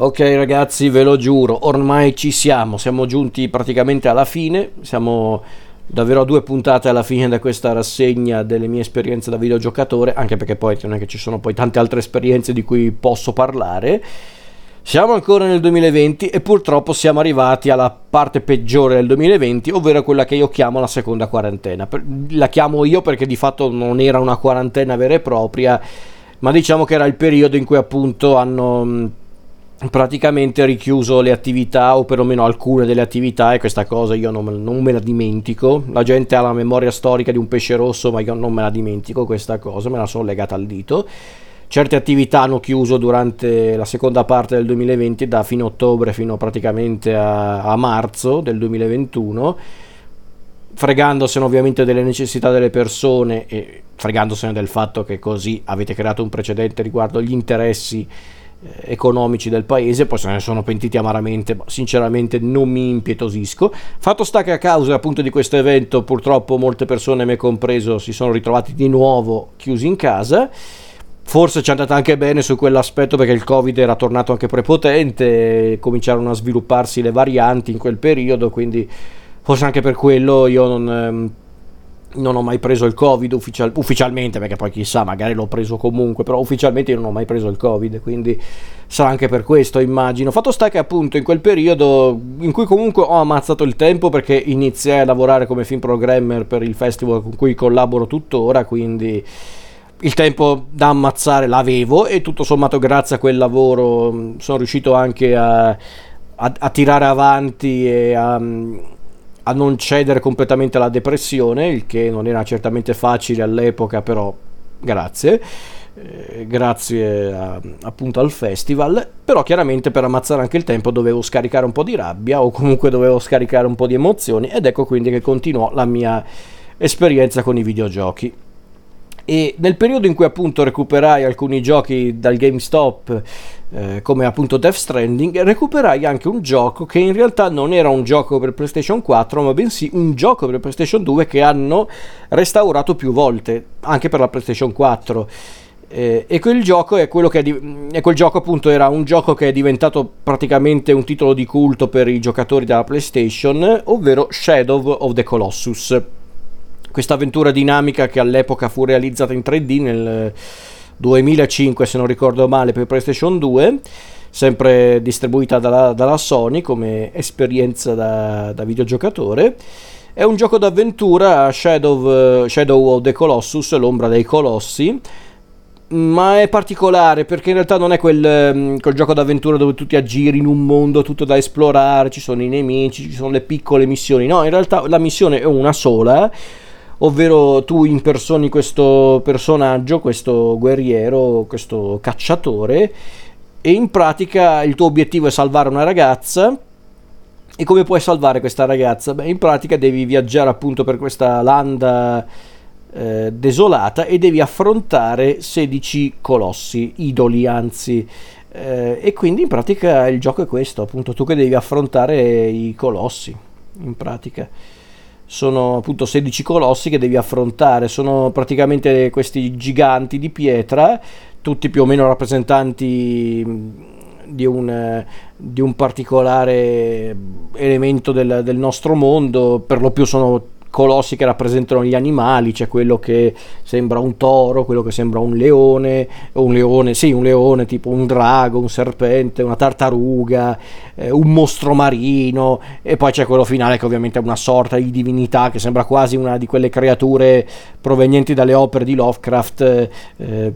Ok ragazzi, ve lo giuro, ormai ci siamo, siamo giunti praticamente alla fine, siamo davvero a due puntate alla fine da questa rassegna delle mie esperienze da videogiocatore, anche perché poi non è che ci sono poi tante altre esperienze di cui posso parlare. Siamo ancora nel 2020 e purtroppo siamo arrivati alla parte peggiore del 2020, ovvero quella che io chiamo la seconda quarantena. La chiamo io perché di fatto non era una quarantena vera e propria, ma diciamo che era il periodo in cui appunto hanno praticamente richiuso le attività o perlomeno alcune delle attività e questa cosa io non non me, la dimentico. La gente ha la memoria storica di un pesce rosso ma io non me la dimentico questa cosa me la sono legata al dito. Certe attività hanno chiuso durante la seconda parte del 2020 da fine ottobre fino praticamente a, a marzo del 2021 fregandosene ovviamente delle necessità delle persone e fregandosene del fatto che così avete creato un precedente riguardo gli interessi economici del paese, poi se ne sono pentiti amaramente, ma sinceramente non mi impietosisco. Fatto sta che a causa appunto di questo evento purtroppo molte persone, me compreso, si sono ritrovati di nuovo chiusi in casa. Forse ci è andata anche bene su quell'aspetto perché il Covid era tornato anche prepotente, cominciarono a svilupparsi le varianti in quel periodo, quindi forse anche per quello io non ehm, non ho mai preso il covid ufficial- ufficialmente perché poi chissà magari l'ho preso comunque però ufficialmente io non ho mai preso il covid quindi sarà anche per questo immagino. Fatto sta che appunto in quel periodo in cui comunque ho ammazzato il tempo perché iniziai a lavorare come film programmer per il festival con cui collaboro tuttora quindi il tempo da ammazzare l'avevo e tutto sommato grazie a quel lavoro sono riuscito anche a, a, a tirare avanti e a a non cedere completamente alla depressione, il che non era certamente facile all'epoca, però grazie. Eh, grazie a, appunto al festival, però chiaramente per ammazzare anche il tempo dovevo scaricare un po' di rabbia o comunque dovevo scaricare un po' di emozioni ed ecco quindi che continuò la mia esperienza con i videogiochi e nel periodo in cui appunto recuperai alcuni giochi dal GameStop eh, come appunto Death Stranding recuperai anche un gioco che in realtà non era un gioco per PlayStation 4 ma bensì un gioco per PlayStation 2 che hanno restaurato più volte anche per la PlayStation 4 eh, e quel gioco è quello che è di- e quel gioco appunto era un gioco che è diventato praticamente un titolo di culto per i giocatori della PlayStation ovvero Shadow of the Colossus questa avventura dinamica che all'epoca fu realizzata in 3D nel 2005 se non ricordo male per PlayStation 2 sempre distribuita dalla, dalla Sony come esperienza da, da, videogiocatore è un gioco d'avventura Shadow, Shadow of the Colossus l'ombra dei colossi ma è particolare perché in realtà non è quel, quel, gioco d'avventura dove tu ti aggiri in un mondo tutto da esplorare, ci sono i nemici, ci sono le piccole missioni. No, in realtà la missione è una sola ovvero tu impersoni questo personaggio, questo guerriero, questo cacciatore e in pratica il tuo obiettivo è salvare una ragazza e come puoi salvare questa ragazza? Beh, in pratica devi viaggiare appunto per questa landa eh, desolata e devi affrontare 16 colossi, idoli anzi. Eh, e quindi in pratica il gioco è questo, appunto tu che devi affrontare i colossi, in pratica sono appunto 16 colossi che devi affrontare, sono praticamente questi giganti di pietra, tutti più o meno rappresentanti di un, di un particolare elemento del, del nostro mondo, per lo più sono colossi che rappresentano gli animali, c'è quello che sembra un toro, quello che sembra un leone, un leone, sì, un leone tipo un drago, un serpente, una tartaruga, eh, un mostro marino e poi c'è quello finale che ovviamente è una sorta di divinità che sembra quasi una di quelle creature provenienti dalle opere di Lovecraft, eh,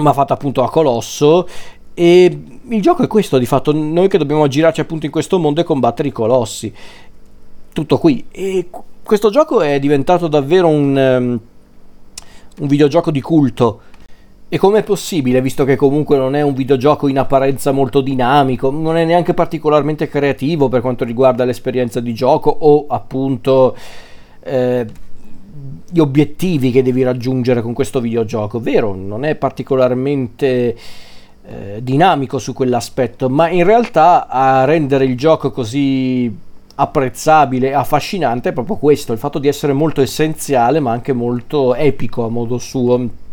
ma fatta appunto a colosso e il gioco è questo di fatto, noi che dobbiamo girarci appunto in questo mondo e combattere i colossi. Tutto qui. E questo gioco è diventato davvero un, um, un videogioco di culto. E com'è possibile, visto che comunque non è un videogioco in apparenza molto dinamico, non è neanche particolarmente creativo per quanto riguarda l'esperienza di gioco o appunto eh, gli obiettivi che devi raggiungere con questo videogioco? Vero, non è particolarmente eh, dinamico su quell'aspetto, ma in realtà a rendere il gioco così apprezzabile affascinante è proprio questo, il fatto di essere molto essenziale ma anche molto epico a modo suo.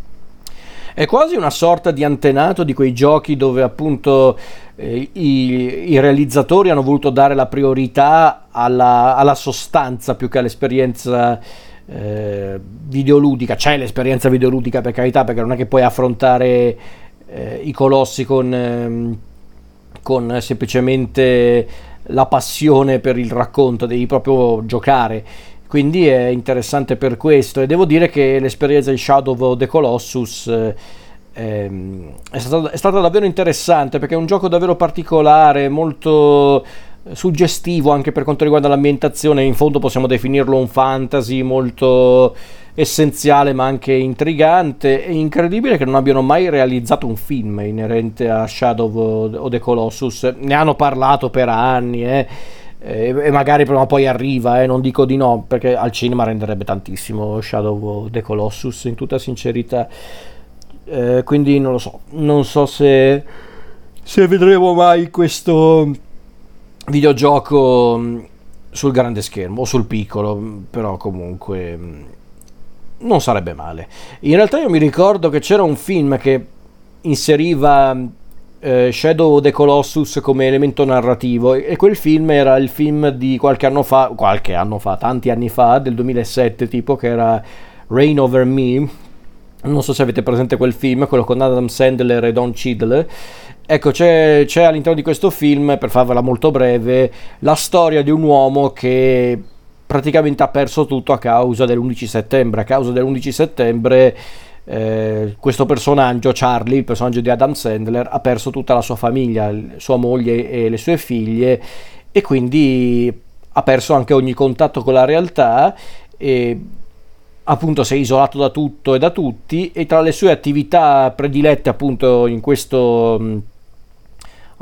È quasi una sorta di antenato di quei giochi dove appunto eh, i, i, realizzatori hanno voluto dare la priorità alla, alla sostanza più che all'esperienza eh, videoludica. C'è l'esperienza videoludica per carità, perché non è che puoi affrontare eh, i colossi con, ehm, con semplicemente la passione per il racconto, devi proprio giocare. Quindi è interessante per questo. E devo dire che l'esperienza di Shadow of the Colossus eh, ehm, è, stata, è, stata, davvero interessante perché è un gioco davvero particolare, molto suggestivo anche per quanto riguarda l'ambientazione, in fondo possiamo definirlo un fantasy molto essenziale ma anche intrigante. È incredibile che non abbiano mai realizzato un film inerente a Shadow of the Colossus, ne hanno parlato per anni, eh e magari prima o poi arriva, eh, non dico di no, perché al cinema renderebbe tantissimo Shadow of the Colossus, in tutta sincerità. Eh, quindi non lo so, non so se, se vedremo mai questo videogioco mm, sul grande schermo o sul piccolo, però comunque mm, non sarebbe male. In realtà io mi ricordo che c'era un film che inseriva eh, Shadow of the Colossus come elemento narrativo e quel film era il film di qualche anno fa, qualche anno fa, tanti anni fa, del 2007 tipo, che era Rain Over Me. Non so se avete presente quel film, quello con Adam Sandler e Don Cheadle. Ecco, c'è, c'è all'interno di questo film, per farvela molto breve, la storia di un uomo che praticamente ha perso tutto a causa dell'11 settembre. A causa dell'11 settembre eh, questo personaggio, Charlie, il personaggio di Adam Sandler, ha perso tutta la sua famiglia, sua moglie e le sue figlie e quindi ha perso anche ogni contatto con la realtà e appunto si è isolato da tutto e da tutti e tra le sue attività predilette appunto in questo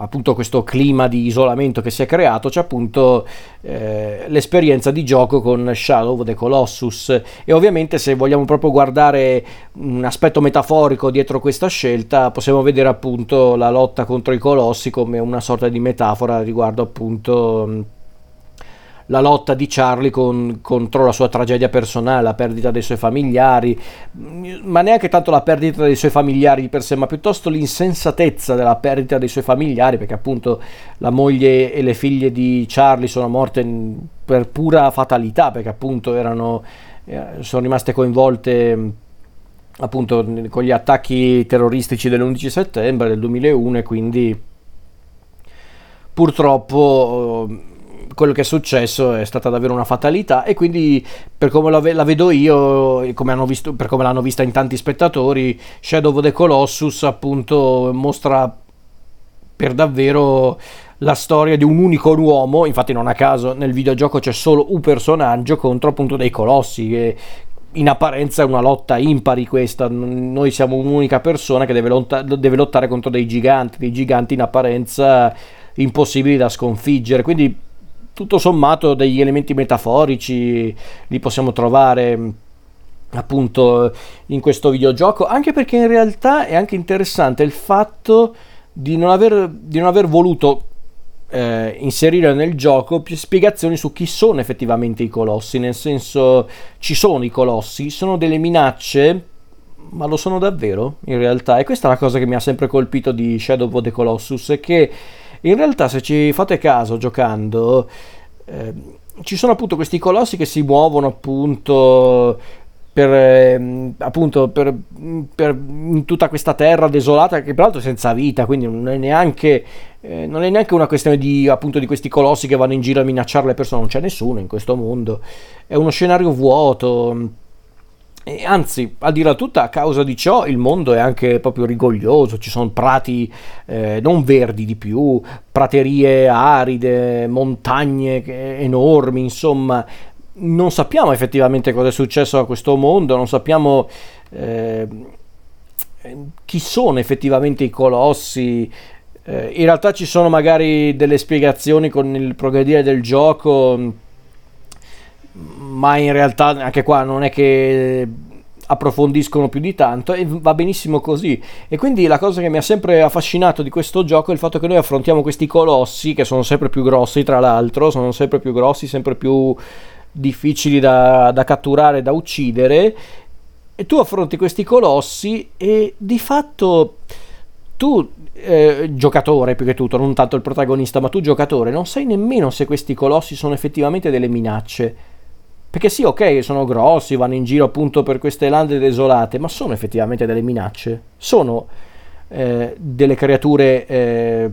appunto questo clima di isolamento che si è creato, c'è appunto eh, l'esperienza di gioco con Shadow of the Colossus. E ovviamente se vogliamo proprio guardare un aspetto metaforico dietro questa scelta possiamo vedere appunto la lotta contro i colossi come una sorta di metafora riguardo appunto la lotta di Charlie con, contro la sua tragedia personale, la perdita dei suoi familiari, ma neanche tanto la perdita dei suoi familiari di per sé, ma piuttosto l'insensatezza della perdita dei suoi familiari, perché appunto la moglie e le figlie di Charlie sono morte per pura fatalità, perché appunto erano, eh, sono rimaste coinvolte appunto con gli attacchi terroristici dell'11 settembre del 2001 e quindi purtroppo quello che è successo è stata davvero una fatalità e quindi per come la, la vedo io e come visto, per come l'hanno vista in tanti spettatori Shadow of the Colossus appunto mostra per davvero la storia di un unico uomo, infatti non a caso nel videogioco c'è solo un personaggio contro appunto dei colossi che in apparenza è una lotta impari questa, noi siamo un'unica persona che deve, lotta- deve lottare contro dei giganti, dei giganti in apparenza impossibili da sconfiggere, quindi tutto sommato degli elementi metaforici li possiamo trovare mm, appunto in questo videogioco anche perché in realtà è anche interessante il fatto di non aver, di non aver voluto eh, inserire nel gioco più spiegazioni su chi sono effettivamente i colossi nel senso ci sono i colossi sono delle minacce ma lo sono davvero in realtà? E questa è la cosa che mi ha sempre colpito di Shadow of the Colossus che in realtà, se ci fate caso giocando, eh, ci sono appunto questi colossi che si muovono appunto per, eh, appunto per, per, tutta questa terra desolata che peraltro è senza vita quindi non è neanche, eh, non è neanche una questione di, appunto, di questi colossi che vanno in giro a minacciare le persone non c'è nessuno in questo mondo. È uno scenario vuoto e anzi, a dire tutta, a causa di ciò il mondo è anche proprio rigoglioso, ci sono prati eh, non verdi di più, praterie aride, montagne enormi, insomma, non sappiamo effettivamente cosa è successo a questo mondo, non sappiamo eh, chi sono effettivamente i colossi. Eh, in realtà ci sono magari delle spiegazioni con il progredire del gioco ma in realtà anche qua non è che approfondiscono più di tanto e va benissimo così. E quindi la cosa che mi ha sempre affascinato di questo gioco è il fatto che noi affrontiamo questi colossi che sono sempre più grossi, tra l'altro, sono sempre più grossi, sempre più difficili da, da catturare, da uccidere e tu affronti questi colossi e di fatto tu eh, giocatore più che tutto, non tanto il protagonista, ma tu giocatore, non sai nemmeno se questi colossi sono effettivamente delle minacce. Perché sì, ok, sono grossi, vanno in giro appunto per queste lande desolate, ma sono effettivamente delle minacce. Sono eh, delle creature eh,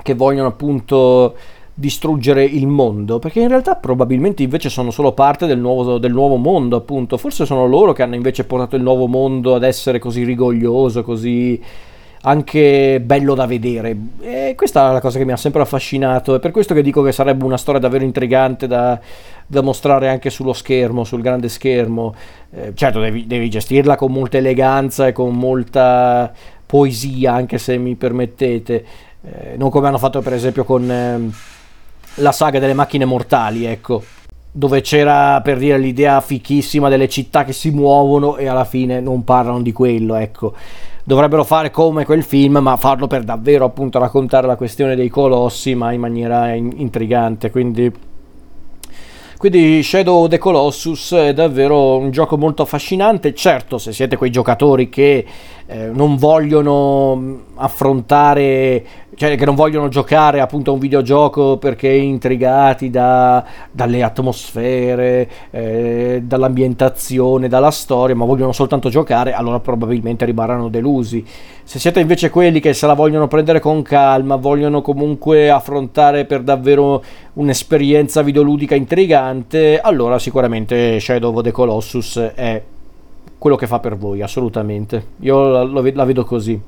che vogliono appunto distruggere il mondo, perché in realtà probabilmente invece sono solo parte del nuovo, del nuovo, mondo, appunto. Forse sono loro che hanno invece portato il nuovo mondo ad essere così rigoglioso, così anche bello da vedere. E questa è la cosa che mi ha sempre affascinato. È per questo che dico che sarebbe una storia davvero intrigante da, da mostrare anche sullo schermo, sul grande schermo. Eh, certo, devi, devi gestirla con molta eleganza e con molta poesia, anche se mi permettete. Eh, non come hanno fatto per esempio con eh, la saga delle macchine mortali, ecco, dove c'era per dire l'idea fichissima delle città che si muovono e alla fine non parlano di quello, ecco. Dovrebbero fare come quel film, ma farlo per davvero appunto raccontare la questione dei colossi, ma in maniera in- intrigante, quindi quindi Shadow of the Colossus è davvero un gioco molto affascinante. Certo, se siete quei giocatori che eh, non vogliono mm, affrontare, cioè che non vogliono giocare appunto a un videogioco perché intrigati da, dalle atmosfere, eh, dall'ambientazione, dalla storia, ma vogliono soltanto giocare, allora probabilmente rimarranno delusi. Se siete invece quelli che se la vogliono prendere con calma, vogliono comunque affrontare per davvero un'esperienza videoludica intrigante, allora sicuramente Shadow of the Colossus è quello che fa per voi, assolutamente. Io la, la vedo così.